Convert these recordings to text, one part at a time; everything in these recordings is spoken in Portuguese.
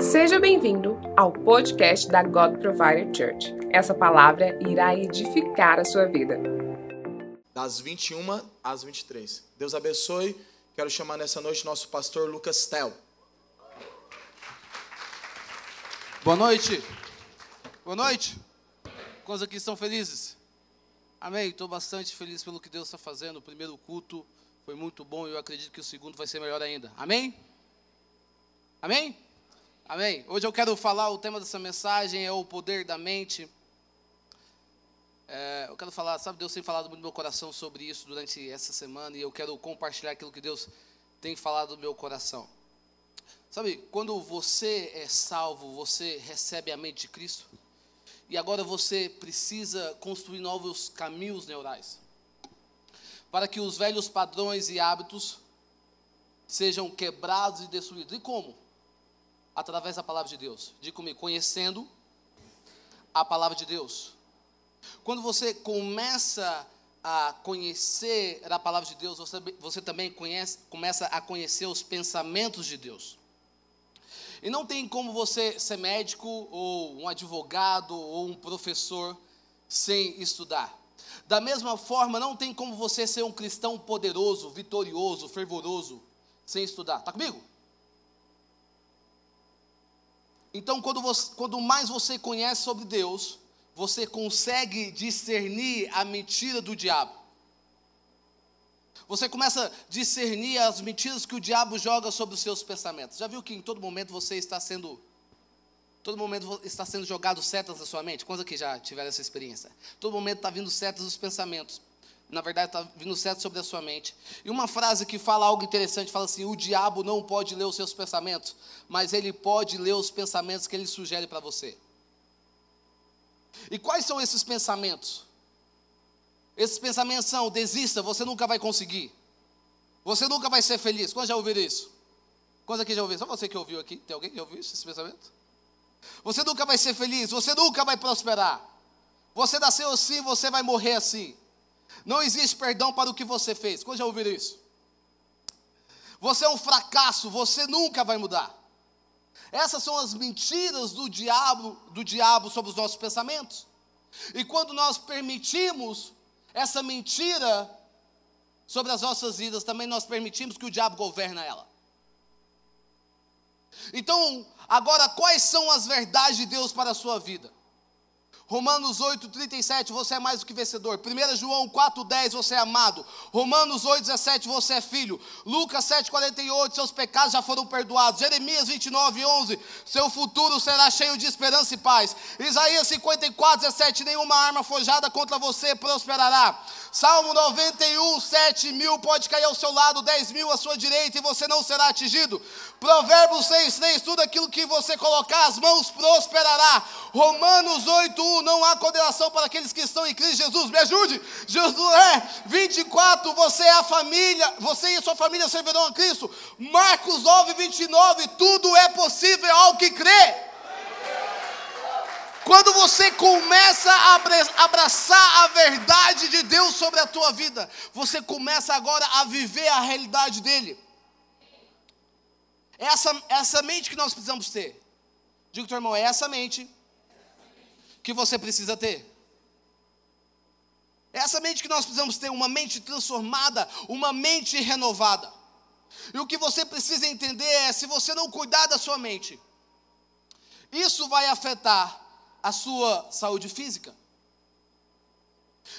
Seja bem-vindo ao podcast da God Provider Church. Essa palavra irá edificar a sua vida. Das 21 às 23. Deus abençoe. Quero chamar nessa noite nosso pastor Lucas Tel. Boa noite. Boa noite. Quantos aqui estão felizes? Amém. Estou bastante feliz pelo que Deus está fazendo. O primeiro culto foi muito bom e eu acredito que o segundo vai ser melhor ainda. Amém? Amém? Amém? Hoje eu quero falar, o tema dessa mensagem é o poder da mente. É, eu quero falar, sabe, Deus tem falado muito no meu coração sobre isso durante essa semana e eu quero compartilhar aquilo que Deus tem falado no meu coração. Sabe, quando você é salvo, você recebe a mente de Cristo e agora você precisa construir novos caminhos neurais para que os velhos padrões e hábitos sejam quebrados e destruídos. E como? Através da palavra de Deus. Diga comigo, conhecendo a palavra de Deus. Quando você começa a conhecer a palavra de Deus, você, você também conhece, começa a conhecer os pensamentos de Deus. E não tem como você ser médico, ou um advogado, ou um professor sem estudar. Da mesma forma, não tem como você ser um cristão poderoso, vitorioso, fervoroso, sem estudar. Está comigo? Então, quando, você, quando mais você conhece sobre Deus, você consegue discernir a mentira do diabo. Você começa a discernir as mentiras que o diabo joga sobre os seus pensamentos. Já viu que em todo momento você está sendo Todo momento está sendo jogado setas na sua mente? Quantos aqui já tiveram essa experiência? Todo momento está vindo setas dos pensamentos na verdade está vindo certo sobre a sua mente. E uma frase que fala algo interessante, fala assim: o diabo não pode ler os seus pensamentos, mas ele pode ler os pensamentos que ele sugere para você. E quais são esses pensamentos? Esses pensamentos são: desista, você nunca vai conseguir. Você nunca vai ser feliz. Quantos já ouviram isso? Quantos aqui já ouviram? Só você que ouviu aqui? Tem alguém que ouviu esse pensamento? Você nunca vai ser feliz, você nunca vai prosperar. Você nasceu assim, você vai morrer assim. Não existe perdão para o que você fez. Quando já ouviram isso? Você é um fracasso, você nunca vai mudar. Essas são as mentiras do diabo, do diabo sobre os nossos pensamentos. E quando nós permitimos essa mentira sobre as nossas vidas, também nós permitimos que o diabo governa ela. Então, agora quais são as verdades de Deus para a sua vida? Romanos 8, 37, você é mais do que vencedor. 1 João 4, 10, você é amado. Romanos 8, 17, você é filho. Lucas 7, 48, seus pecados já foram perdoados. Jeremias 29, 11, seu futuro será cheio de esperança e paz. Isaías 54, 17, nenhuma arma forjada contra você prosperará. Salmo 91, 7 mil pode cair ao seu lado, 10 mil à sua direita e você não será atingido. Provérbios 6, 3, tudo aquilo que você colocar as mãos prosperará. Romanos 8, 1, não há condenação para aqueles que estão em Cristo Jesus. Me ajude. Jesus é 24, você é a família, você e sua família servirão a Cristo. Marcos 9, 29, tudo é possível ao que crê. Quando você começa a abraçar a verdade de Deus sobre a tua vida, você começa agora a viver a realidade dele. É essa, essa mente que nós precisamos ter. Digo, teu irmão, é essa mente que você precisa ter. É essa mente que nós precisamos ter, uma mente transformada, uma mente renovada. E o que você precisa entender é: se você não cuidar da sua mente, isso vai afetar a sua saúde física,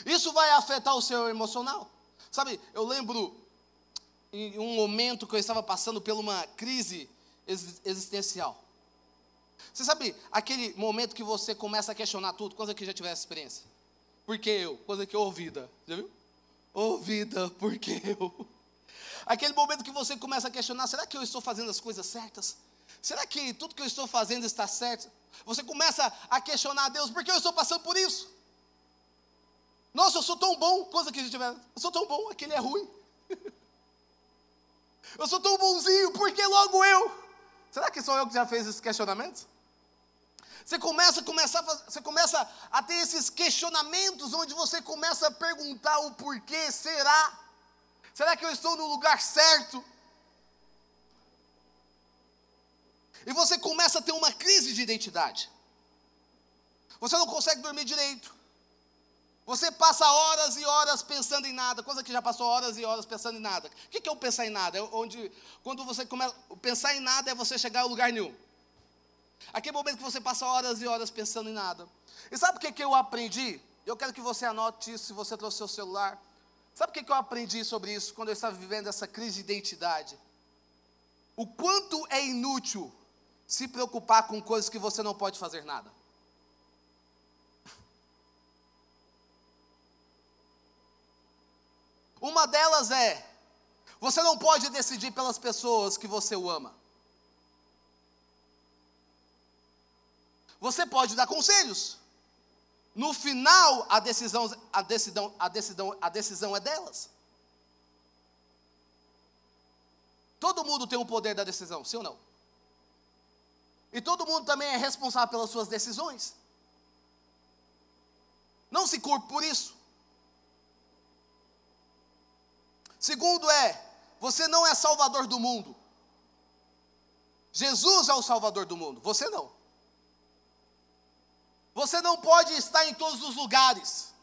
isso vai afetar o seu emocional. Sabe, eu lembro em um momento que eu estava passando por uma crise existencial. Você sabe aquele momento que você começa a questionar tudo? Quantos aqui já tiveram essa experiência? Por que eu? Quantos aqui ouvida? Já viu? Ouvida, por que eu? Aquele momento que você começa a questionar: será que eu estou fazendo as coisas certas? Será que tudo que eu estou fazendo está certo? Você começa a questionar a Deus: por que eu estou passando por isso? Nossa, eu sou tão bom. Quantos aqui já tiveram? Eu sou tão bom, aquele é ruim. eu sou tão bonzinho, por que logo eu? Será que sou eu que já fez esses questionamentos? Você começa, você começa a ter esses questionamentos onde você começa a perguntar o porquê, será? Será que eu estou no lugar certo? E você começa a ter uma crise de identidade. Você não consegue dormir direito. Você passa horas e horas pensando em nada, coisa que já passou horas e horas pensando em nada. O que é o pensar em nada? É onde, quando você começa, pensar em nada é você chegar a lugar nenhum. Aquele momento que você passa horas e horas pensando em nada. E sabe o que, que eu aprendi? Eu quero que você anote isso se você trouxe seu celular. Sabe o que, que eu aprendi sobre isso quando eu estava vivendo essa crise de identidade? O quanto é inútil se preocupar com coisas que você não pode fazer nada. Uma delas é: você não pode decidir pelas pessoas que você ama. Você pode dar conselhos. No final, a decisão, a decisão, a decisão, a decisão é delas. Todo mundo tem o poder da decisão, sim ou não? E todo mundo também é responsável pelas suas decisões. Não se culpe por isso. Segundo é, você não é salvador do mundo. Jesus é o salvador do mundo, você não. Você não pode estar em todos os lugares.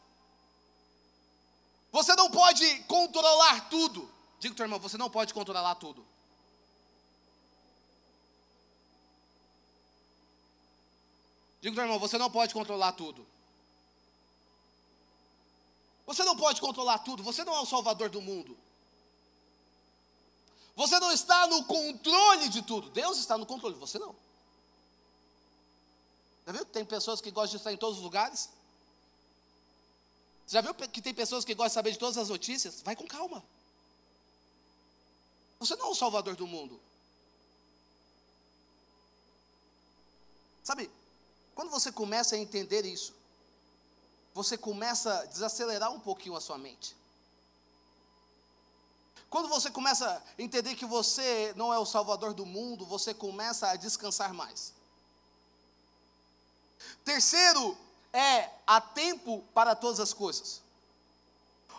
Você não pode controlar tudo. Diga teu irmão, você não pode controlar tudo. Diga teu irmão, você não pode controlar tudo. Você não pode controlar tudo, você não é o salvador do mundo. Você não está no controle de tudo. Deus está no controle, você não. Já viu que tem pessoas que gostam de estar em todos os lugares? Já viu que tem pessoas que gostam de saber de todas as notícias? Vai com calma. Você não é o salvador do mundo. Sabe, quando você começa a entender isso, você começa a desacelerar um pouquinho a sua mente. Quando você começa a entender que você não é o salvador do mundo, você começa a descansar mais. Terceiro é há tempo para todas as coisas.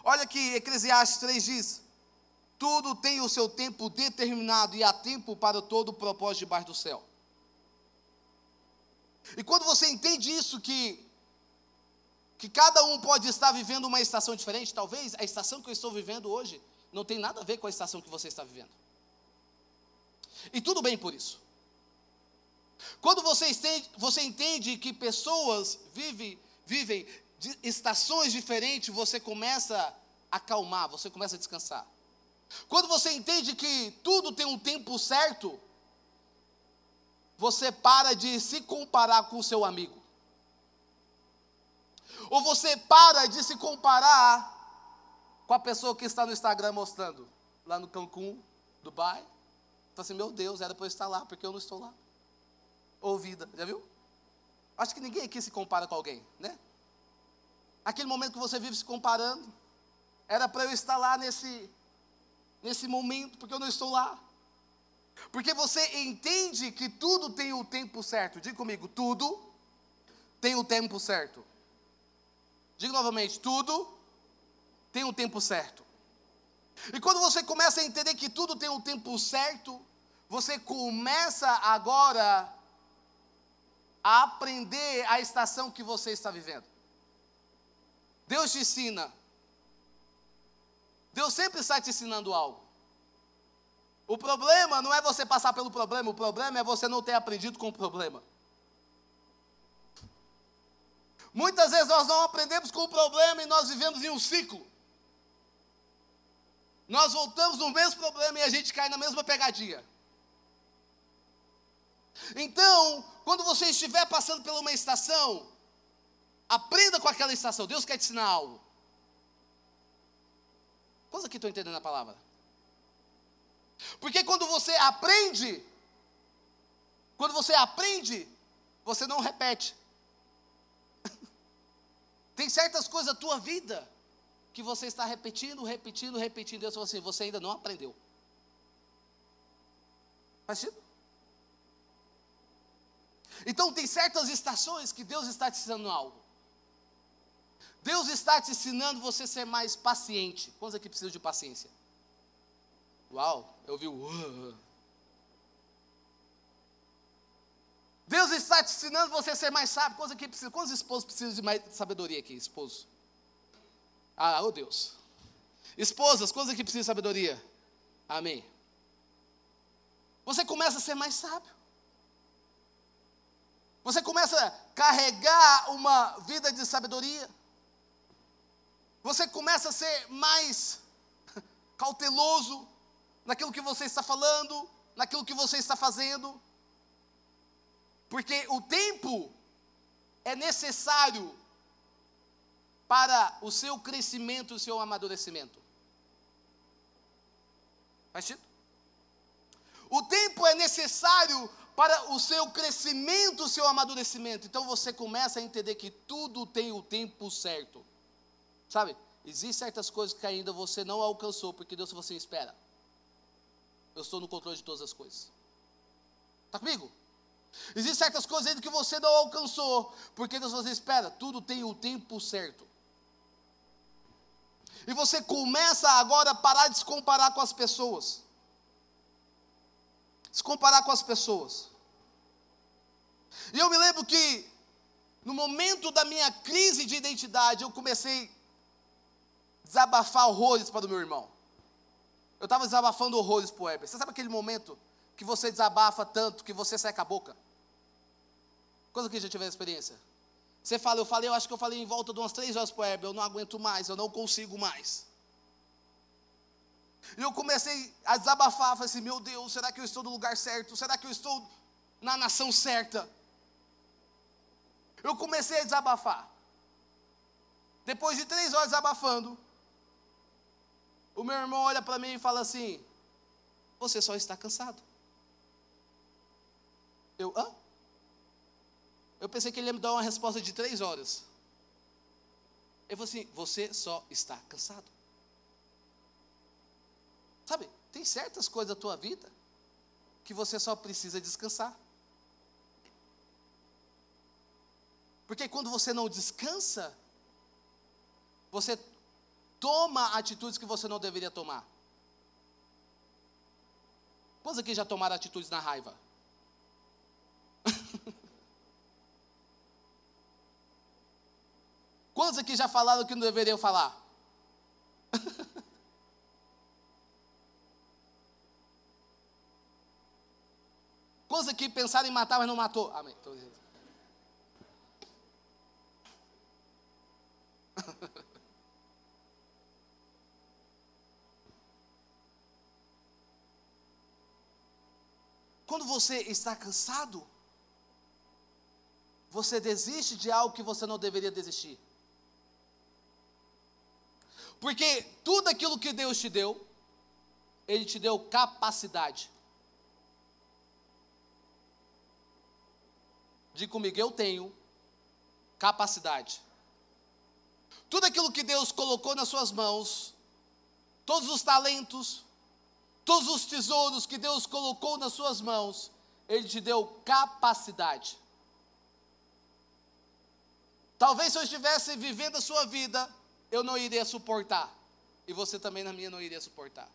Olha que Eclesiastes 3 diz: tudo tem o seu tempo determinado e há tempo para todo o propósito debaixo do céu. E quando você entende isso, que, que cada um pode estar vivendo uma estação diferente, talvez a estação que eu estou vivendo hoje não tem nada a ver com a estação que você está vivendo. E tudo bem por isso. Quando você entende, você entende que pessoas vivem, vivem estações diferentes, você começa a acalmar, você começa a descansar. Quando você entende que tudo tem um tempo certo, você para de se comparar com o seu amigo. Ou você para de se comparar com a pessoa que está no Instagram mostrando, lá no Cancún, Dubai. Fala assim, meu Deus, era para eu estar lá, porque eu não estou lá. Ouvida, já viu? Acho que ninguém aqui se compara com alguém, né? Aquele momento que você vive se comparando, era para eu estar lá nesse, nesse momento, porque eu não estou lá. Porque você entende que tudo tem o tempo certo. Diga comigo, tudo tem o tempo certo. Diga novamente, tudo tem um tempo certo. E quando você começa a entender que tudo tem um tempo certo, você começa agora a aprender a estação que você está vivendo. Deus te ensina. Deus sempre está te ensinando algo. O problema não é você passar pelo problema, o problema é você não ter aprendido com o problema. Muitas vezes nós não aprendemos com o problema e nós vivemos em um ciclo nós voltamos no mesmo problema e a gente cai na mesma pegadinha. Então, quando você estiver passando por uma estação, aprenda com aquela estação. Deus quer te ensinar algo. Quantos aqui estão entendendo a palavra? Porque quando você aprende, quando você aprende, você não repete. Tem certas coisas da tua vida que você está repetindo, repetindo, repetindo. Deus falou assim: você ainda não aprendeu. Faz sentido? Então, tem certas estações que Deus está te ensinando algo. Deus está te ensinando você ser mais paciente. Quantos aqui precisam de paciência? Uau, eu vi o. Deus está te ensinando você ser mais sábio. Coisa que precisa. Quantos esposos precisam de mais sabedoria aqui? Esposo. Ah, oh Deus. Esposas, coisa que precisa de sabedoria. Amém. Você começa a ser mais sábio. Você começa a carregar uma vida de sabedoria. Você começa a ser mais cauteloso naquilo que você está falando, naquilo que você está fazendo. Porque o tempo é necessário para o seu crescimento o seu amadurecimento. Faz sentido? O tempo é necessário para o seu crescimento, o seu amadurecimento. Então você começa a entender que tudo tem o tempo certo. Sabe? Existem certas coisas que ainda você não alcançou, porque Deus falou assim: espera. Eu estou no controle de todas as coisas. Está comigo? Existem certas coisas ainda que você não alcançou, porque Deus falou assim: espera, tudo tem o tempo certo. E você começa agora a parar de se comparar com as pessoas. Se comparar com as pessoas. E eu me lembro que, no momento da minha crise de identidade, eu comecei a desabafar horrores para o meu irmão. Eu estava desabafando horrores para o Heber. Você sabe aquele momento que você desabafa tanto que você seca a boca? Quando que já tiver experiência? Você fala, eu falei, eu acho que eu falei em volta de umas três horas para o Heber, eu não aguento mais, eu não consigo mais. E eu comecei a desabafar, falei assim, meu Deus, será que eu estou no lugar certo? Será que eu estou na nação certa? Eu comecei a desabafar. Depois de três horas desabafando, o meu irmão olha para mim e fala assim: Você só está cansado. Eu, hã? Eu pensei que ele ia me dar uma resposta de três horas. Ele falou assim: Você só está cansado. Sabe, tem certas coisas da tua vida que você só precisa descansar. Porque quando você não descansa, você toma atitudes que você não deveria tomar. Quantos aqui já tomaram atitudes na raiva? Quantos aqui já falaram que não deveriam falar? Quantos aqui pensaram em matar, mas não matou? Amém. Quando você está cansado, você desiste de algo que você não deveria desistir. Porque tudo aquilo que Deus te deu, Ele te deu capacidade. Diga comigo, eu tenho capacidade. Tudo aquilo que Deus colocou nas suas mãos, todos os talentos, todos os tesouros que Deus colocou nas suas mãos, Ele te deu capacidade. Talvez se eu estivesse vivendo a sua vida, eu não iria suportar. E você também na minha não iria suportar.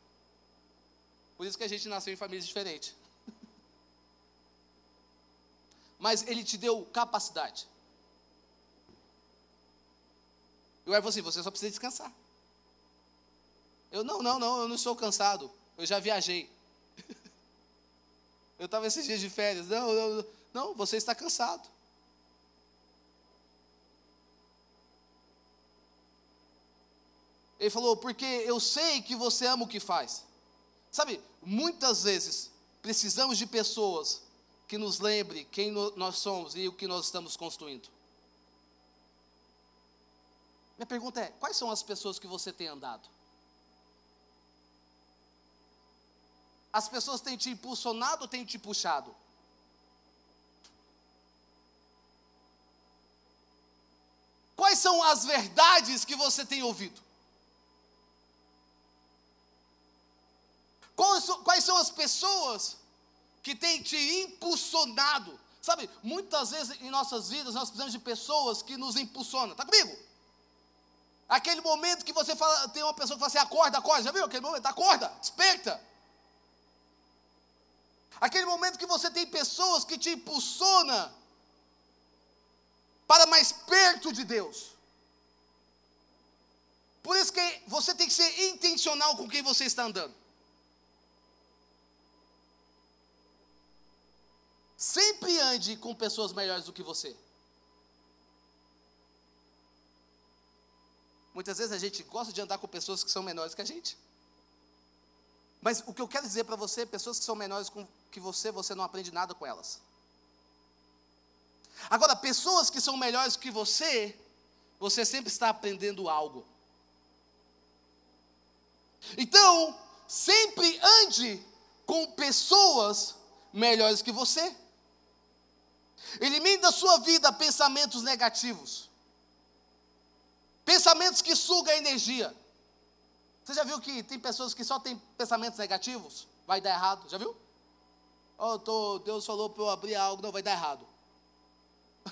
Por isso que a gente nasceu em famílias diferentes. Mas Ele te deu capacidade. E o Eva falou assim: você só precisa descansar. Eu, não, não, não, eu não estou cansado. Eu já viajei. eu estava esses dias de férias. Não, não, não, você está cansado. Ele falou, porque eu sei que você ama o que faz. Sabe, muitas vezes precisamos de pessoas que nos lembre quem nós somos e o que nós estamos construindo. Minha pergunta é: quais são as pessoas que você tem andado? As pessoas têm te impulsionado ou têm te puxado? Quais são as verdades que você tem ouvido? Quais são as pessoas que têm te impulsionado? Sabe, muitas vezes em nossas vidas nós precisamos de pessoas que nos impulsionam. Está comigo? Aquele momento que você fala, tem uma pessoa que fala assim, acorda, acorda, já viu aquele momento? Acorda, desperta. Aquele momento que você tem pessoas que te impulsiona para mais perto de Deus. Por isso que você tem que ser intencional com quem você está andando. Sempre ande com pessoas melhores do que você. Muitas vezes a gente gosta de andar com pessoas que são menores que a gente. Mas o que eu quero dizer para você, pessoas que são menores que você, você não aprende nada com elas. Agora, pessoas que são melhores que você, você sempre está aprendendo algo. Então, sempre ande com pessoas melhores que você. Elimine da sua vida pensamentos negativos. Pensamentos que sugam a energia. Você já viu que tem pessoas que só têm pensamentos negativos? Vai dar errado. Já viu? Oh, tô, Deus falou para eu abrir algo, não vai dar errado.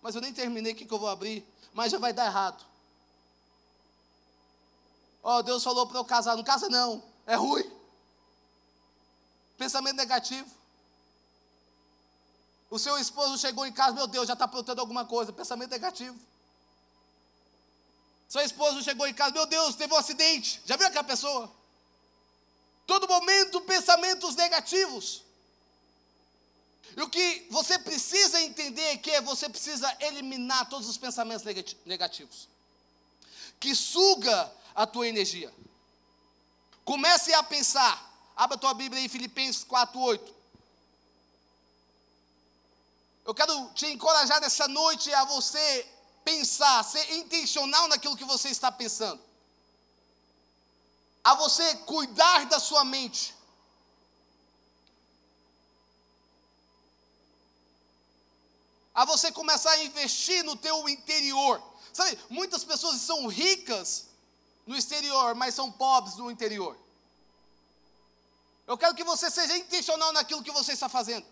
Mas eu nem terminei o que, que eu vou abrir, mas já vai dar errado. Oh, Deus falou para eu casar. Não casa não, é ruim. Pensamento negativo. O seu esposo chegou em casa, meu Deus, já está aprontando alguma coisa. Pensamento negativo. Seu esposo chegou em casa, meu Deus, teve um acidente. Já viu aquela pessoa? Todo momento pensamentos negativos. E o que você precisa entender é que você precisa eliminar todos os pensamentos negativos. Que suga a tua energia. Comece a pensar. Abra a tua Bíblia em Filipenses 4:8. Eu quero te encorajar nessa noite a você pensar, ser intencional naquilo que você está pensando. A você cuidar da sua mente. A você começar a investir no teu interior. Sabe, muitas pessoas são ricas no exterior, mas são pobres no interior. Eu quero que você seja intencional naquilo que você está fazendo.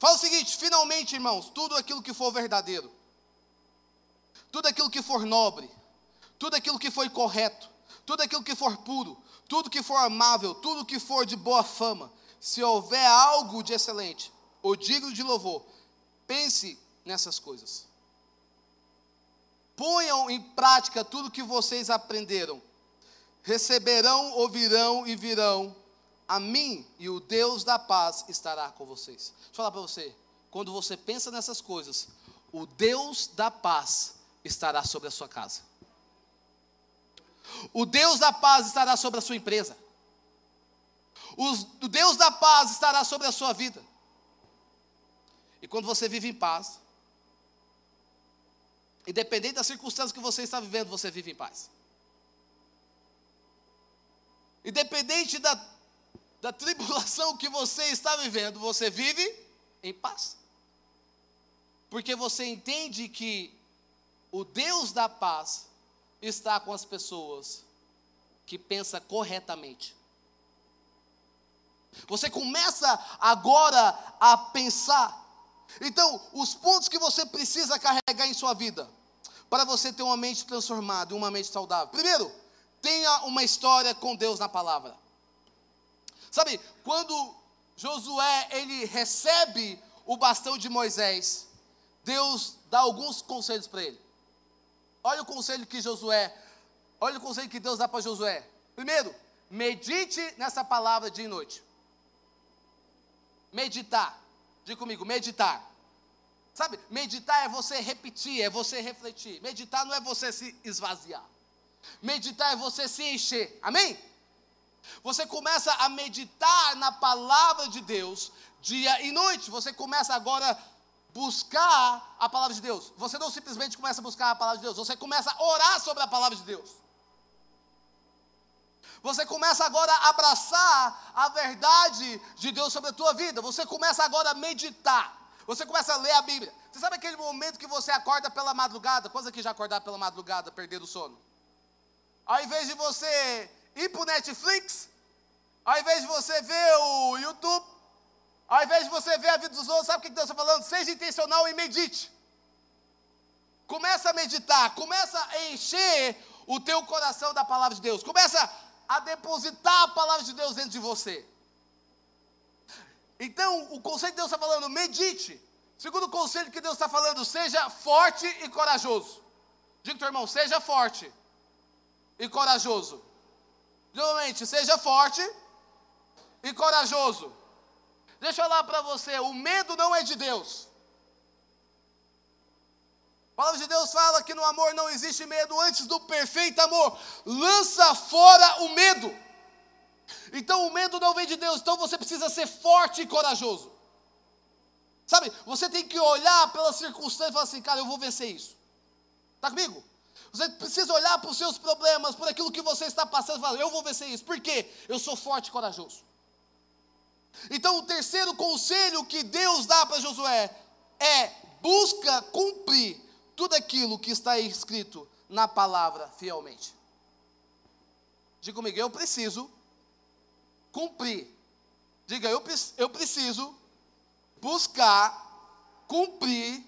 Fala o seguinte: finalmente, irmãos, tudo aquilo que for verdadeiro, tudo aquilo que for nobre, tudo aquilo que foi correto, tudo aquilo que for puro, tudo que for amável, tudo que for de boa fama, se houver algo de excelente ou digno de louvor, pense nessas coisas. Ponham em prática tudo que vocês aprenderam. Receberão, ouvirão e virão a mim, e o Deus da paz estará com vocês. Deixa eu falar para você, quando você pensa nessas coisas, o Deus da paz estará sobre a sua casa. O Deus da paz estará sobre a sua empresa. O Deus da paz estará sobre a sua vida. E quando você vive em paz, Independente das circunstâncias que você está vivendo, você vive em paz. Independente da, da tribulação que você está vivendo, você vive em paz. Porque você entende que o Deus da paz está com as pessoas que pensam corretamente. Você começa agora a pensar então, os pontos que você precisa carregar em sua vida, para você ter uma mente transformada uma mente saudável. Primeiro, tenha uma história com Deus na palavra. Sabe, quando Josué ele recebe o bastão de Moisés, Deus dá alguns conselhos para ele. Olha o conselho que Josué, olha o conselho que Deus dá para Josué. Primeiro, medite nessa palavra dia e noite. Meditar. Diga comigo, meditar. Sabe, meditar é você repetir, é você refletir. Meditar não é você se esvaziar. Meditar é você se encher. Amém? Você começa a meditar na palavra de Deus dia e noite. Você começa agora a buscar a palavra de Deus. Você não simplesmente começa a buscar a palavra de Deus, você começa a orar sobre a palavra de Deus. Você começa agora a abraçar a verdade de Deus sobre a tua vida. Você começa agora a meditar. Você começa a ler a Bíblia. Você sabe aquele momento que você acorda pela madrugada? Quantos aqui já acordaram pela madrugada, perder o sono? Ao invés de você ir para o Netflix, ao invés de você ver o YouTube, ao invés de você ver a vida dos outros, sabe o que Deus está falando? Seja intencional e medite. Começa a meditar, começa a encher o teu coração da palavra de Deus. Começa a depositar a palavra de Deus dentro de você. Então, o conselho que Deus está falando, medite. Segundo conselho que Deus está falando, seja forte e corajoso. Diga teu irmão, seja forte e corajoso. Novamente, seja forte e corajoso. Deixa eu falar para você, o medo não é de Deus. A palavra de Deus fala que no amor não existe medo, antes do perfeito amor, lança fora o medo. Então o medo não vem de Deus, então você precisa ser forte e corajoso. Sabe, você tem que olhar pelas circunstâncias e falar assim, cara, eu vou vencer isso. Está comigo? Você precisa olhar para os seus problemas, por aquilo que você está passando e falar, eu vou vencer isso. Por quê? Eu sou forte e corajoso. Então o terceiro conselho que Deus dá para Josué é busca cumprir tudo aquilo que está escrito na palavra fielmente. Diga comigo, eu preciso cumprir. Diga, eu, eu preciso buscar cumprir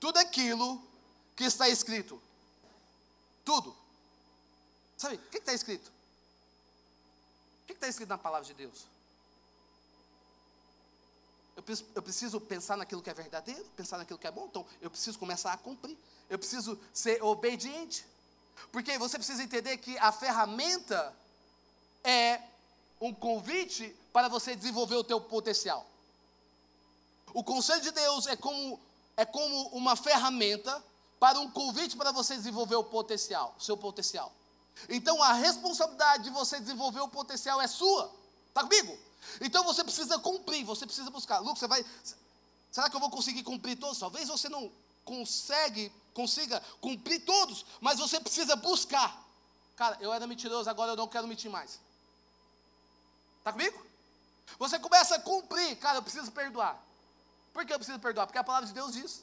tudo aquilo que está escrito. Tudo. Sabe, o que está escrito? O que está escrito na palavra de Deus? Eu preciso, pensar naquilo que é verdadeiro, pensar naquilo que é bom, então eu preciso começar a cumprir, eu preciso ser obediente, porque você precisa entender que a ferramenta é um convite para você desenvolver o teu potencial. O conselho de Deus é como, é como uma ferramenta para um convite para você desenvolver o potencial, o seu potencial. Então a responsabilidade de você desenvolver o potencial é sua. Está comigo? Então você precisa cumprir, você precisa buscar. Lucas, você vai. Será que eu vou conseguir cumprir todos? Talvez você não consegue, consiga cumprir todos, mas você precisa buscar. Cara, eu era mentiroso, agora eu não quero mentir mais. Está comigo? Você começa a cumprir, cara, eu preciso perdoar. Por que eu preciso perdoar? Porque a palavra de Deus diz.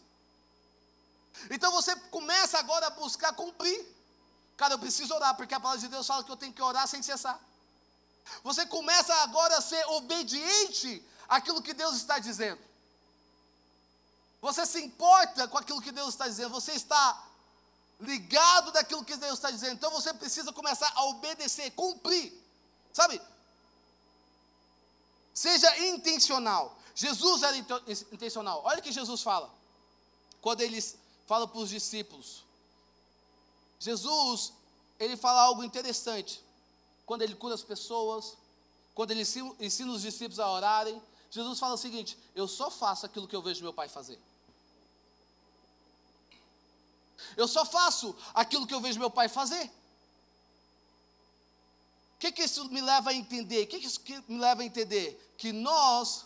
Então você começa agora a buscar cumprir. Cara, eu preciso orar, porque a palavra de Deus fala que eu tenho que orar sem cessar. Você começa agora a ser obediente àquilo que Deus está dizendo. Você se importa com aquilo que Deus está dizendo, você está ligado daquilo que Deus está dizendo. Então você precisa começar a obedecer, cumprir. Sabe? Seja intencional. Jesus era intencional. Olha o que Jesus fala. Quando ele fala para os discípulos. Jesus, ele fala algo interessante quando ele cura as pessoas, quando ele ensina os discípulos a orarem, Jesus fala o seguinte: Eu só faço aquilo que eu vejo meu pai fazer. Eu só faço aquilo que eu vejo meu pai fazer. O que, que isso me leva a entender? O que, que isso me leva a entender? Que nós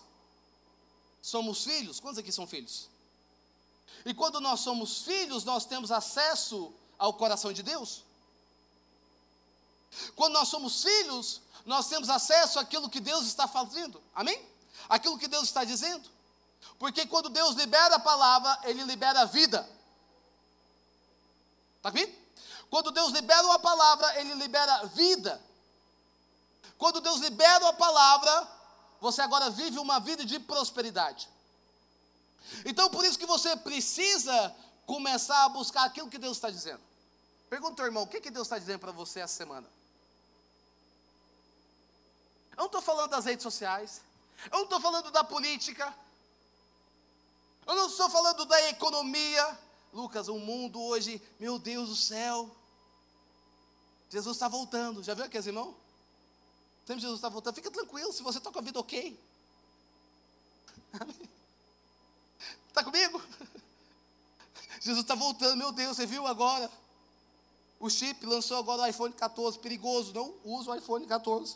somos filhos. Quantos aqui são filhos? E quando nós somos filhos, nós temos acesso ao coração de Deus. Quando nós somos filhos, nós temos acesso àquilo que Deus está fazendo. Amém? Aquilo que Deus está dizendo. Porque quando Deus libera a palavra, Ele libera a vida. Está aqui? Quando Deus libera uma palavra, Ele libera vida. Quando Deus libera a palavra, você agora vive uma vida de prosperidade. Então, por isso que você precisa começar a buscar aquilo que Deus está dizendo. Pergunta ao irmão, o que, que Deus está dizendo para você essa semana? Eu não estou falando das redes sociais. Eu não estou falando da política. Eu não estou falando da economia. Lucas, o mundo hoje, meu Deus do céu. Jesus está voltando. Já viu aqueles irmão? Sempre Jesus está voltando. Fica tranquilo, se você está com a vida ok. Está comigo? Jesus está voltando, meu Deus, você viu agora? O chip lançou agora o iPhone 14, perigoso, não usa o iPhone 14.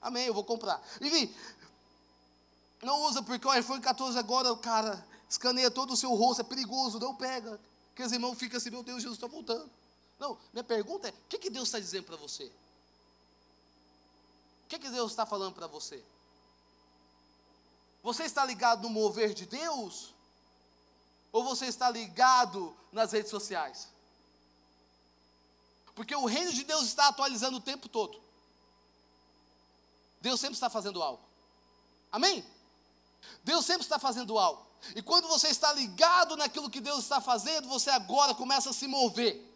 Amém, eu vou comprar. Enfim, não usa porque o iPhone 14 agora, cara escaneia todo o seu rosto, é perigoso, não pega. Porque os irmãos ficam assim, meu Deus, Jesus está voltando. Não, minha pergunta é: o que, que Deus está dizendo para você? O que, que Deus está falando para você? Você está ligado no mover de Deus? Ou você está ligado nas redes sociais? Porque o reino de Deus está atualizando o tempo todo. Deus sempre está fazendo algo. Amém? Deus sempre está fazendo algo. E quando você está ligado naquilo que Deus está fazendo, você agora começa a se mover.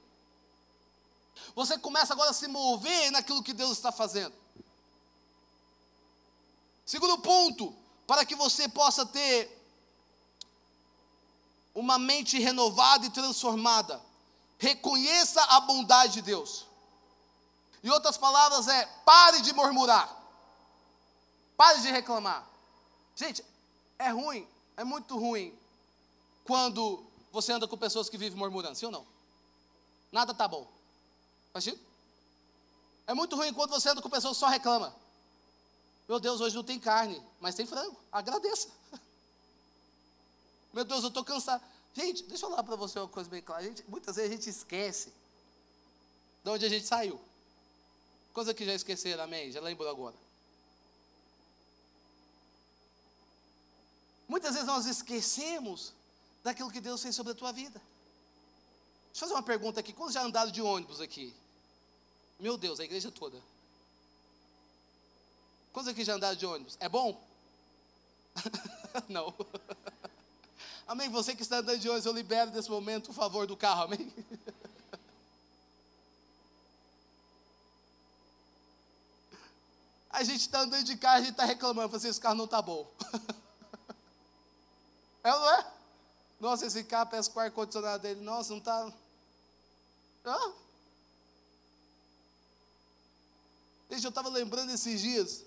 Você começa agora a se mover naquilo que Deus está fazendo. Segundo ponto, para que você possa ter uma mente renovada e transformada, reconheça a bondade de Deus. Em outras palavras, é pare de murmurar, pare de reclamar. Gente, é ruim, é muito ruim quando você anda com pessoas que vivem murmurando, sim ou não? Nada tá bom. Faz sentido? É muito ruim quando você anda com pessoas que só reclama. Meu Deus, hoje não tem carne, mas tem frango. Agradeça. Meu Deus, eu estou cansado. Gente, deixa eu falar para você uma coisa bem clara. Gente, muitas vezes a gente esquece de onde a gente saiu. Coisa que já esqueceram, amém? Já lembrou agora. Muitas vezes nós esquecemos daquilo que Deus fez sobre a tua vida. Deixa eu fazer uma pergunta aqui. Quantos já andaram de ônibus aqui? Meu Deus, a igreja toda. Quantos aqui já andaram de ônibus? É bom? Não. Amém? Você que está andando de ônibus, eu libero nesse momento o favor do carro, amém? A gente está andando de carro, a gente está reclamando, assim, esse carro não está bom. É não é? Nossa, esse carro parece com o ar-condicionado dele. Nossa, não está. Ah. Gente, eu estava lembrando esses dias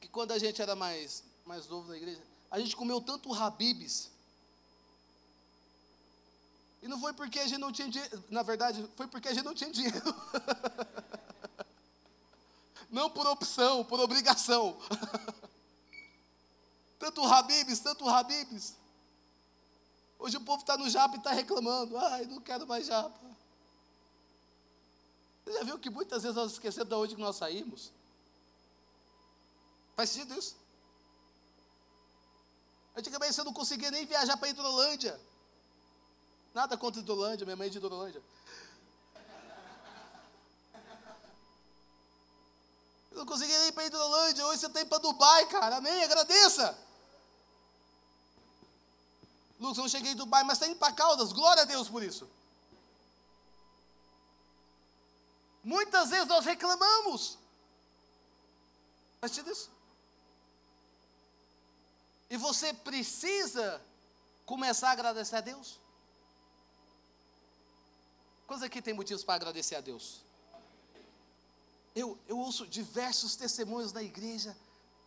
que quando a gente era mais, mais novo na igreja, a gente comeu tanto Habibs. E não foi porque a gente não tinha dinheiro, na verdade, foi porque a gente não tinha dinheiro. não por opção, por obrigação. tanto Habibs, tanto Habibs. Hoje o povo está no japa e está reclamando. Ai, não quero mais japa. Você já viu que muitas vezes nós esquecemos de onde nós saímos? Faz sentido isso? Antigamente você não conseguia nem viajar para Hidrolândia. Nada contra Hidrolândia, minha mãe é de Hidrolândia. Eu não conseguia nem ir para Hidrolândia, hoje você está indo para Dubai, cara. Amém? Agradeça. Lucas, eu não cheguei em Dubai, mas está indo para Caldas. Glória a Deus por isso. Muitas vezes nós reclamamos. Faz sentido isso? E você precisa começar a agradecer a Deus. Quantos aqui tem motivos para agradecer a Deus? Eu, eu ouço diversos testemunhos na igreja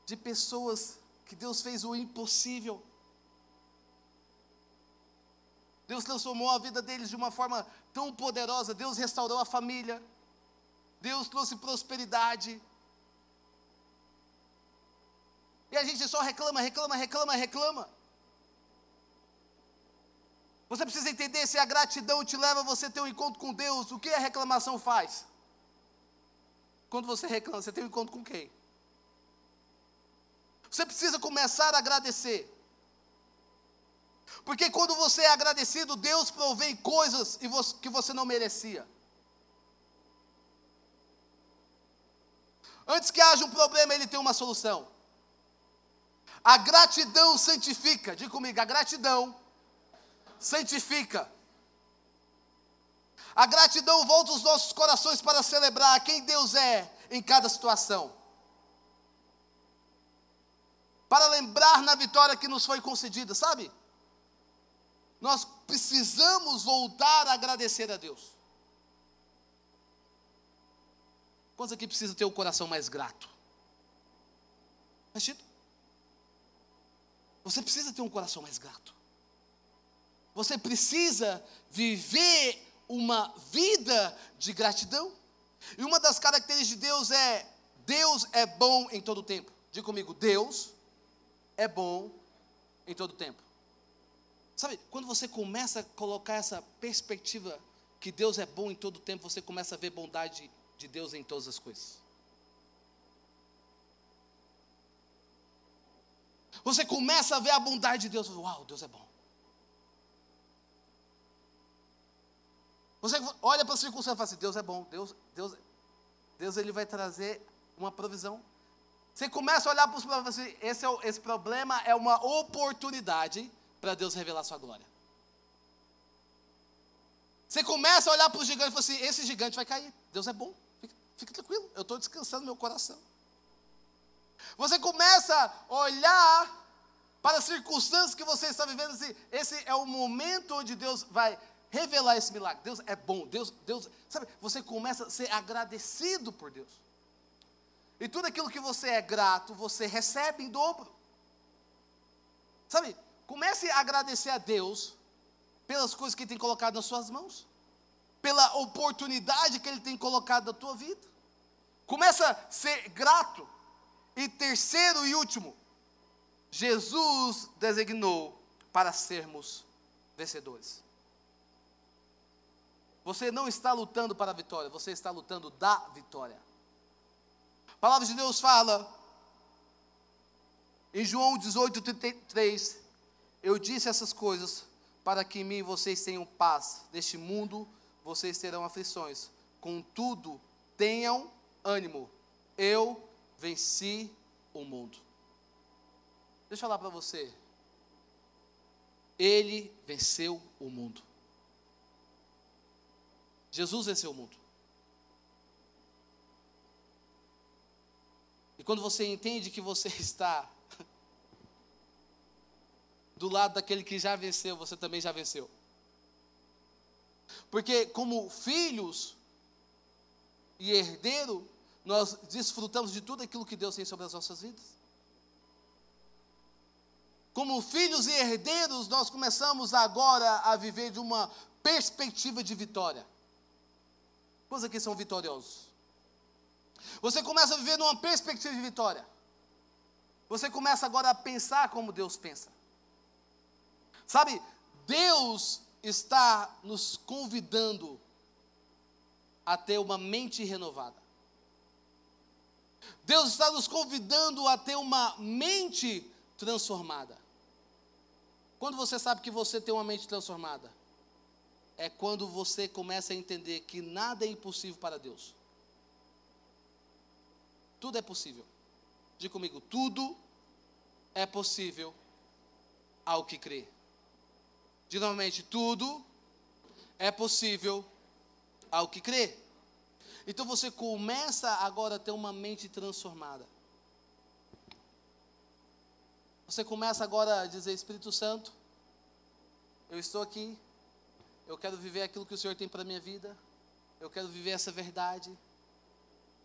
de pessoas que Deus fez o impossível. Deus transformou a vida deles de uma forma tão poderosa. Deus restaurou a família. Deus trouxe prosperidade. E a gente só reclama, reclama, reclama, reclama. Você precisa entender se a gratidão te leva a você ter um encontro com Deus, o que a reclamação faz? Quando você reclama, você tem um encontro com quem? Você precisa começar a agradecer. Porque quando você é agradecido, Deus provém coisas que você não merecia. Antes que haja um problema, Ele tem uma solução. A gratidão santifica. Diga comigo, a gratidão santifica. A gratidão volta os nossos corações para celebrar quem Deus é em cada situação. Para lembrar na vitória que nos foi concedida, sabe? Nós precisamos voltar a agradecer a Deus. Quantos aqui precisa ter o um coração mais grato? Faz você precisa ter um coração mais grato. Você precisa viver uma vida de gratidão. E uma das características de Deus é: Deus é bom em todo tempo. Diga comigo, Deus é bom em todo tempo. Sabe, quando você começa a colocar essa perspectiva que Deus é bom em todo tempo, você começa a ver bondade de Deus em todas as coisas. Você começa a ver a bondade de Deus. Uau, Deus é bom. Você olha para as circunstâncias e fala assim: Deus é bom, Deus, Deus, Deus ele vai trazer uma provisão. Você começa a olhar para os problemas assim, esse, é, esse problema é uma oportunidade para Deus revelar sua glória. Você começa a olhar para o gigante e fala assim: esse gigante vai cair. Deus é bom, fique, fique tranquilo, eu estou descansando meu coração. Você começa a olhar para as circunstâncias que você está vivendo. Assim, esse é o momento onde Deus vai revelar esse milagre. Deus é bom, Deus, Deus, sabe? Você começa a ser agradecido por Deus. E tudo aquilo que você é grato, você recebe em dobro. Sabe? Comece a agradecer a Deus pelas coisas que Ele tem colocado nas suas mãos, pela oportunidade que Ele tem colocado na tua vida. Começa a ser grato. E terceiro e último, Jesus designou para sermos vencedores. Você não está lutando para a vitória, você está lutando da vitória. A palavra de Deus fala em João 18, 33, eu disse essas coisas para que em mim vocês tenham paz. Neste mundo vocês terão aflições. Contudo, tenham ânimo. Eu venci o mundo. Deixa eu falar para você. Ele venceu o mundo. Jesus venceu o mundo. E quando você entende que você está do lado daquele que já venceu, você também já venceu. Porque, como filhos e herdeiro, nós desfrutamos de tudo aquilo que Deus tem sobre as nossas vidas. Como filhos e herdeiros, nós começamos agora a viver de uma perspectiva de vitória. Quantos aqui são vitoriosos? Você começa a viver numa perspectiva de vitória. Você começa agora a pensar como Deus pensa. Sabe, Deus está nos convidando a ter uma mente renovada. Deus está nos convidando a ter uma mente transformada. Quando você sabe que você tem uma mente transformada? É quando você começa a entender que nada é impossível para Deus. Tudo é possível. Diga comigo, tudo é possível ao que crê. Diga novamente, tudo é possível ao que crê. Então você começa agora a ter uma mente transformada. Você começa agora a dizer: Espírito Santo, eu estou aqui, eu quero viver aquilo que o Senhor tem para a minha vida, eu quero viver essa verdade.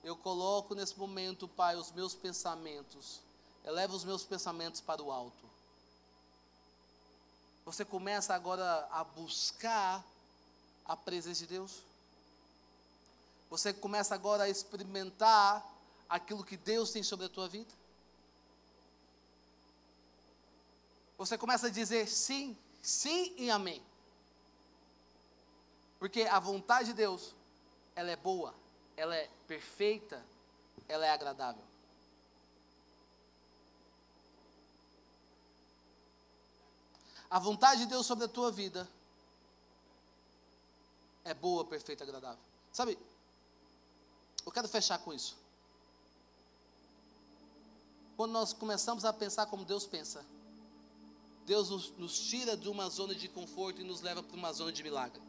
Eu coloco nesse momento, Pai, os meus pensamentos, eleva os meus pensamentos para o alto. Você começa agora a buscar a presença de Deus. Você começa agora a experimentar aquilo que Deus tem sobre a tua vida. Você começa a dizer sim, sim e amém. Porque a vontade de Deus, ela é boa, ela é perfeita, ela é agradável. A vontade de Deus sobre a tua vida é boa, perfeita, agradável. Sabe, eu quero fechar com isso. Quando nós começamos a pensar como Deus pensa, Deus nos, nos tira de uma zona de conforto e nos leva para uma zona de milagre.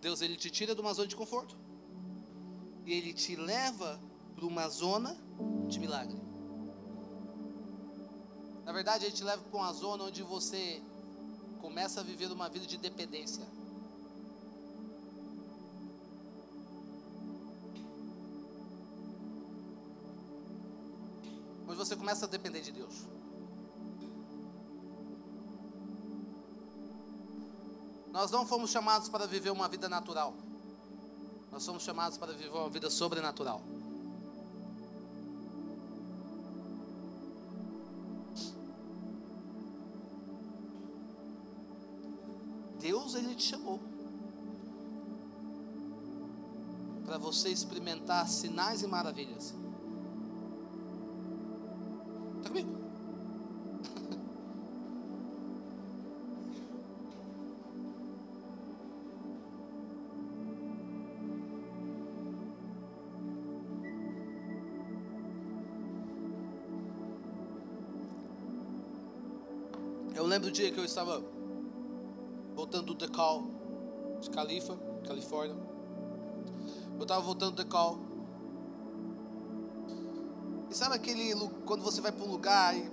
Deus ele te tira de uma zona de conforto e ele te leva para uma zona de milagre. Na verdade, ele te leva para uma zona onde você começa a viver uma vida de dependência. Onde você começa a depender de Deus. Nós não fomos chamados para viver uma vida natural. Nós somos chamados para viver uma vida sobrenatural. Te chamou para você experimentar sinais e maravilhas. Está comigo? Eu lembro do dia que eu estava voltando do Decal de Califa. Califórnia. Eu estava voltando do call. E sabe aquele quando você vai para um lugar e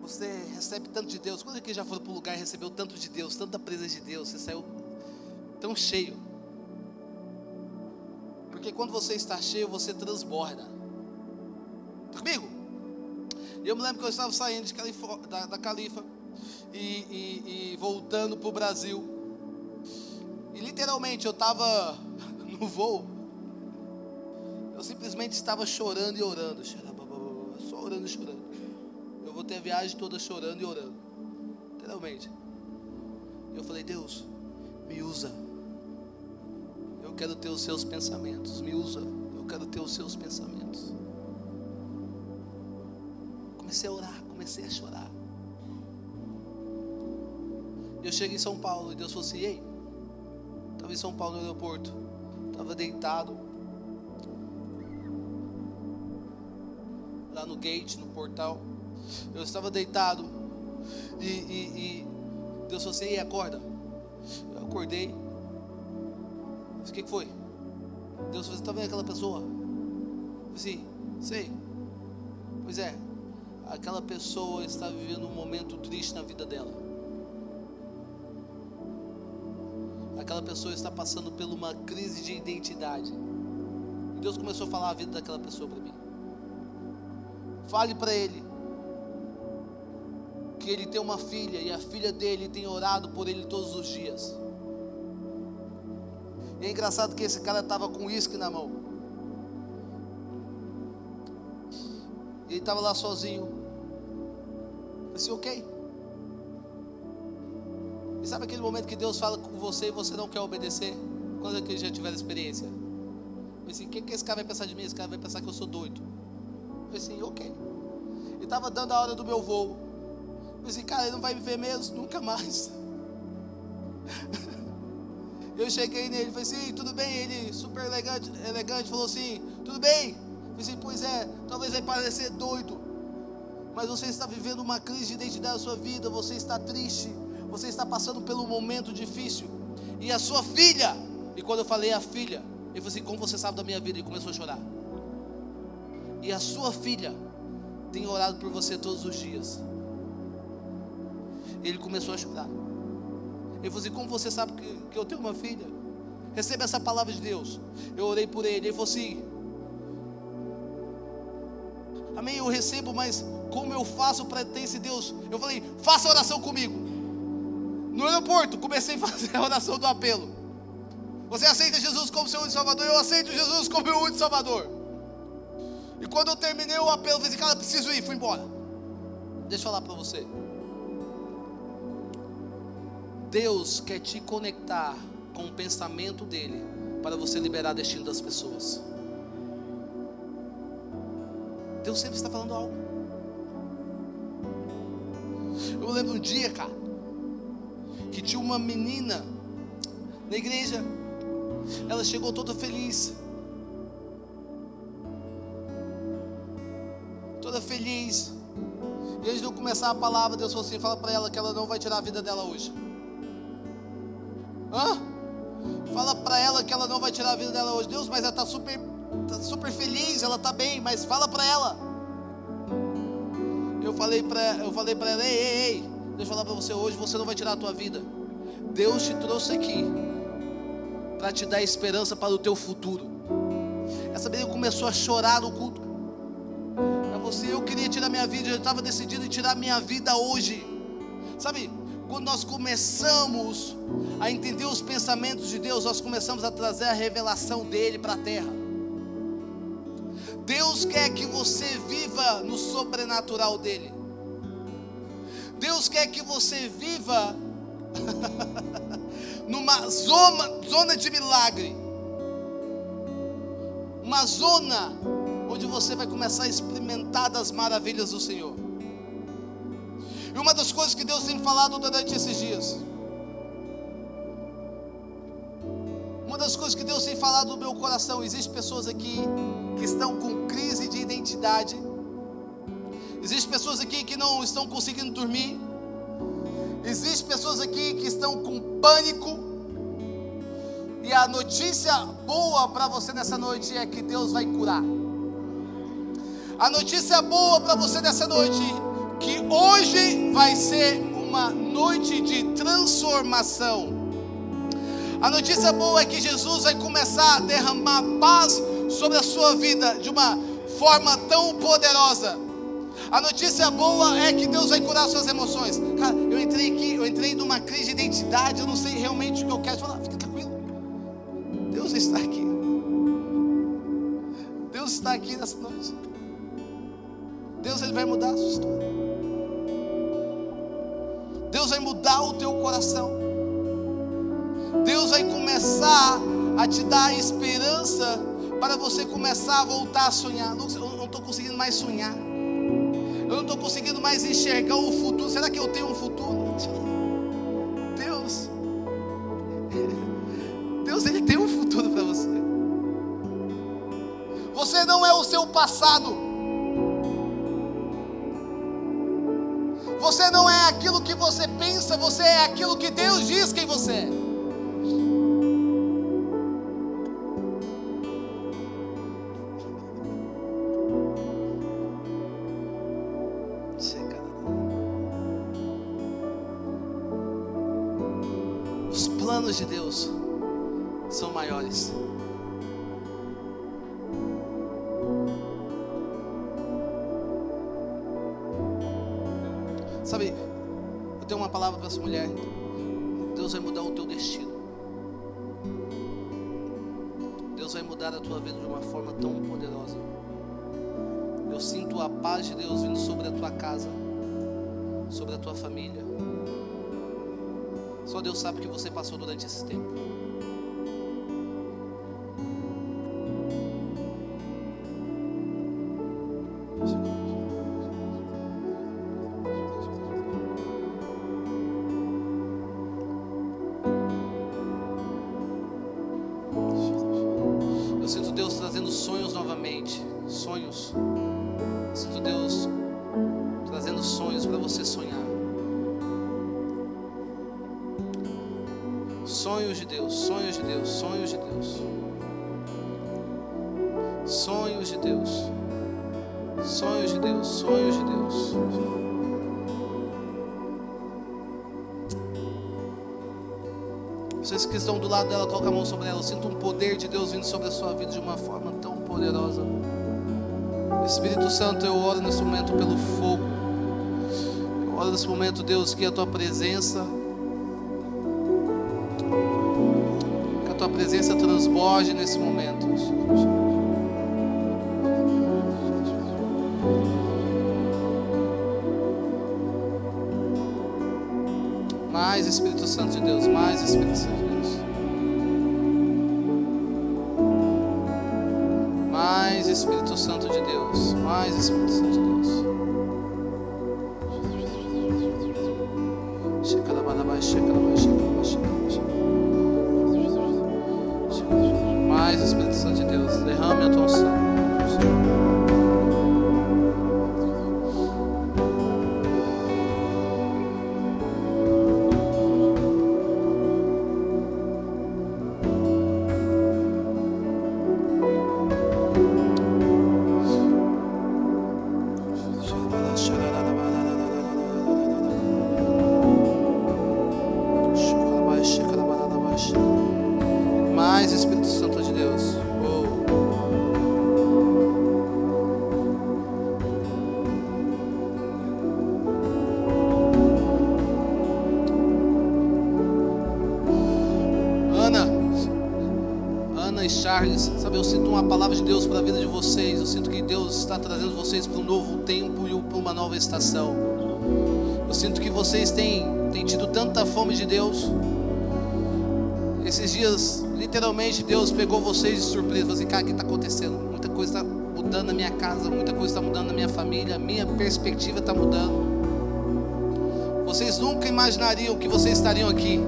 você recebe tanto de Deus? Quando é que já foi para um lugar e recebeu tanto de Deus, tanta presença de Deus, você saiu tão cheio? Porque quando você está cheio, você transborda. Tá comigo? Eu me lembro que eu estava saindo de da, da Califa e, e, e voltando para o Brasil. E literalmente eu estava no voo. Eu simplesmente estava chorando e orando. Só orando e chorando. Eu vou ter a viagem toda chorando e orando. Literalmente. Eu falei, Deus, me usa. Eu quero ter os seus pensamentos. Me usa. Eu quero ter os seus pensamentos. Comecei a orar, comecei a chorar. Eu cheguei em São Paulo e Deus falou assim: Ei, estava em São Paulo no aeroporto, estava deitado lá no gate, no portal. Eu estava deitado e, e, e Deus falou assim: Ei, acorda. Eu acordei. O que, foi? Deus falou: está vendo aquela pessoa? Eu disse: Sei. Pois é, aquela pessoa está vivendo um momento triste na vida dela. Aquela pessoa está passando por uma crise de identidade. E Deus começou a falar a vida daquela pessoa para mim. Fale para ele que ele tem uma filha e a filha dele tem orado por ele todos os dias. E é engraçado que esse cara estava com uísque na mão. Ele estava lá sozinho. Eu disse, ok. Sabe aquele momento que Deus fala com você e você não quer obedecer? Quando é já tiver experiência? Eu disse, o que, que esse cara vai pensar de mim? Esse cara vai pensar que eu sou doido. Eu disse, ok. E estava dando a hora do meu voo. Eu disse, cara, ele não vai me ver mesmo, nunca mais. Eu cheguei nele, falei assim, tudo bem? Ele, super elegante, elegante, falou assim, tudo bem? Eu disse, pois é, talvez vai parecer doido, mas você está vivendo uma crise de identidade na sua vida, você está triste, você está passando pelo momento difícil. E a sua filha, e quando eu falei a filha, ele falou assim: Como você sabe da minha vida? E começou a chorar. E a sua filha tem orado por você todos os dias. Ele começou a chorar. Ele falou assim: Como você sabe que, que eu tenho uma filha? Receba essa palavra de Deus. Eu orei por ele. Ele falou assim: Amém. Eu recebo, mas como eu faço para ter esse Deus? Eu falei: Faça oração comigo. No aeroporto, comecei a fazer a oração do apelo. Você aceita Jesus como seu único salvador? Eu aceito Jesus como meu único salvador. E quando eu terminei o apelo, eu falei, cara, preciso ir, fui embora. Deixa eu falar para você. Deus quer te conectar com o pensamento dele para você liberar o destino das pessoas. Deus sempre está falando algo. Eu lembro um dia, cara, que tinha uma menina na igreja. Ela chegou toda feliz. Toda feliz. E antes de eu começar a palavra, Deus falou assim: fala para ela que ela não vai tirar a vida dela hoje. Hã? Fala para ela que ela não vai tirar a vida dela hoje. Deus, mas ela está super, tá super feliz, ela está bem, mas fala para ela. Eu falei para eu falei para ela: ei, ei, ei, Deixa eu falar para você hoje, você não vai tirar a tua vida. Deus te trouxe aqui para te dar esperança para o teu futuro. Essa menina começou a chorar no culto. Para você, eu queria tirar minha vida, eu estava decidido em tirar minha vida hoje. Sabe, quando nós começamos a entender os pensamentos de Deus, nós começamos a trazer a revelação dele para a terra. Deus quer que você viva no sobrenatural dele. Deus quer que você viva numa zona, zona de milagre. Uma zona onde você vai começar a experimentar das maravilhas do Senhor. E uma das coisas que Deus tem falado durante esses dias. Uma das coisas que Deus tem falado no meu coração, existem pessoas aqui que estão com crise de identidade Existem pessoas aqui que não estão conseguindo dormir. Existem pessoas aqui que estão com pânico. E a notícia boa para você nessa noite é que Deus vai curar. A notícia boa para você nessa noite que hoje vai ser uma noite de transformação. A notícia boa é que Jesus vai começar a derramar paz sobre a sua vida de uma forma tão poderosa. A notícia boa é que Deus vai curar suas emoções. Cara, eu entrei aqui, eu entrei numa crise de identidade, eu não sei realmente o que eu quero. Falar, fica tranquilo. Deus está aqui. Deus está aqui nessa noite. Deus ele vai mudar a sua história. Deus vai mudar o teu coração. Deus vai começar a te dar esperança para você começar a voltar a sonhar. Eu não estou conseguindo mais sonhar. Não estou conseguindo mais enxergar o futuro. Será que eu tenho um futuro? Deus, Deus, Ele tem um futuro para você. Você não é o seu passado. Você não é aquilo que você pensa, você é aquilo que Deus diz quem você é. Mudar a tua vida de uma forma tão poderosa. Eu sinto a paz de Deus vindo sobre a tua casa, sobre a tua família. Só Deus sabe o que você passou durante esse tempo. Sonhos de Deus, sonhos de Deus, sonhos de Deus. Sonhos de Deus. Sonhos de Deus, sonhos de Deus. Vocês que estão do lado dela, coloca a mão sobre ela. Eu sinto um poder de Deus vindo sobre a sua vida de uma forma tão poderosa. Espírito Santo, eu oro nesse momento pelo fogo. Eu oro nesse momento, Deus, que a tua presença, transborde nesse momento. Mais Espírito Santo de Deus, Mais Espírito Santo de Deus, derrame a tua unção. Está trazendo vocês para um novo tempo e para uma nova estação. Eu sinto que vocês têm, têm tido tanta fome de Deus. Esses dias, literalmente, Deus pegou vocês de surpresa. Falou assim, cara, o que está acontecendo? Muita coisa está mudando na minha casa, muita coisa está mudando na minha família, minha perspectiva está mudando. Vocês nunca imaginariam que vocês estariam aqui.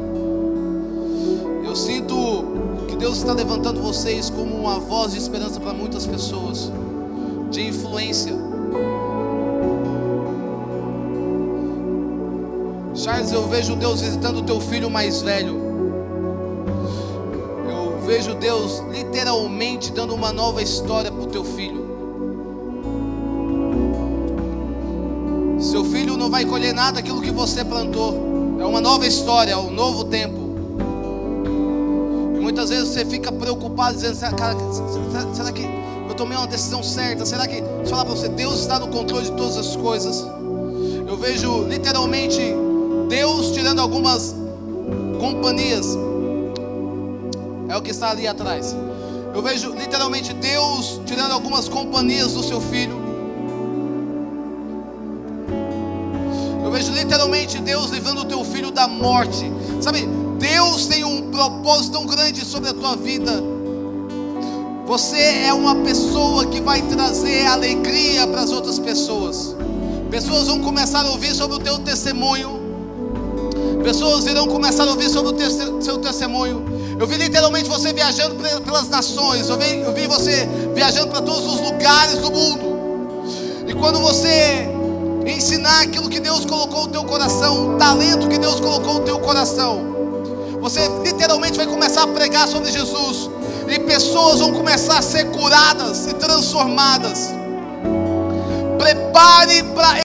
Eu sinto que Deus está levantando vocês como uma voz de esperança para muitas pessoas, de influência. Charles, eu vejo Deus visitando o teu filho mais velho. Eu vejo Deus literalmente dando uma nova história para o teu filho. Seu filho não vai colher nada daquilo que você plantou. É uma nova história, é um novo tempo. E muitas vezes você fica preocupado, dizendo: cara, será que tomei uma decisão certa? Será que, deixa eu falar para você, Deus está no controle de todas as coisas. Eu vejo literalmente Deus tirando algumas companhias. É o que está ali atrás. Eu vejo literalmente Deus tirando algumas companhias do seu filho. Eu vejo literalmente Deus livrando o teu filho da morte. Sabe, Deus tem um propósito tão grande sobre a tua vida. Você é uma pessoa que vai trazer alegria para as outras pessoas. Pessoas vão começar a ouvir sobre o teu testemunho. Pessoas irão começar a ouvir sobre o seu testemunho. Eu vi literalmente você viajando pelas nações. Eu vi, eu vi você viajando para todos os lugares do mundo. E quando você ensinar aquilo que Deus colocou no teu coração, o talento que Deus colocou no teu coração, você literalmente vai começar a pregar sobre Jesus. E pessoas vão começar a ser curadas e transformadas. Prepare para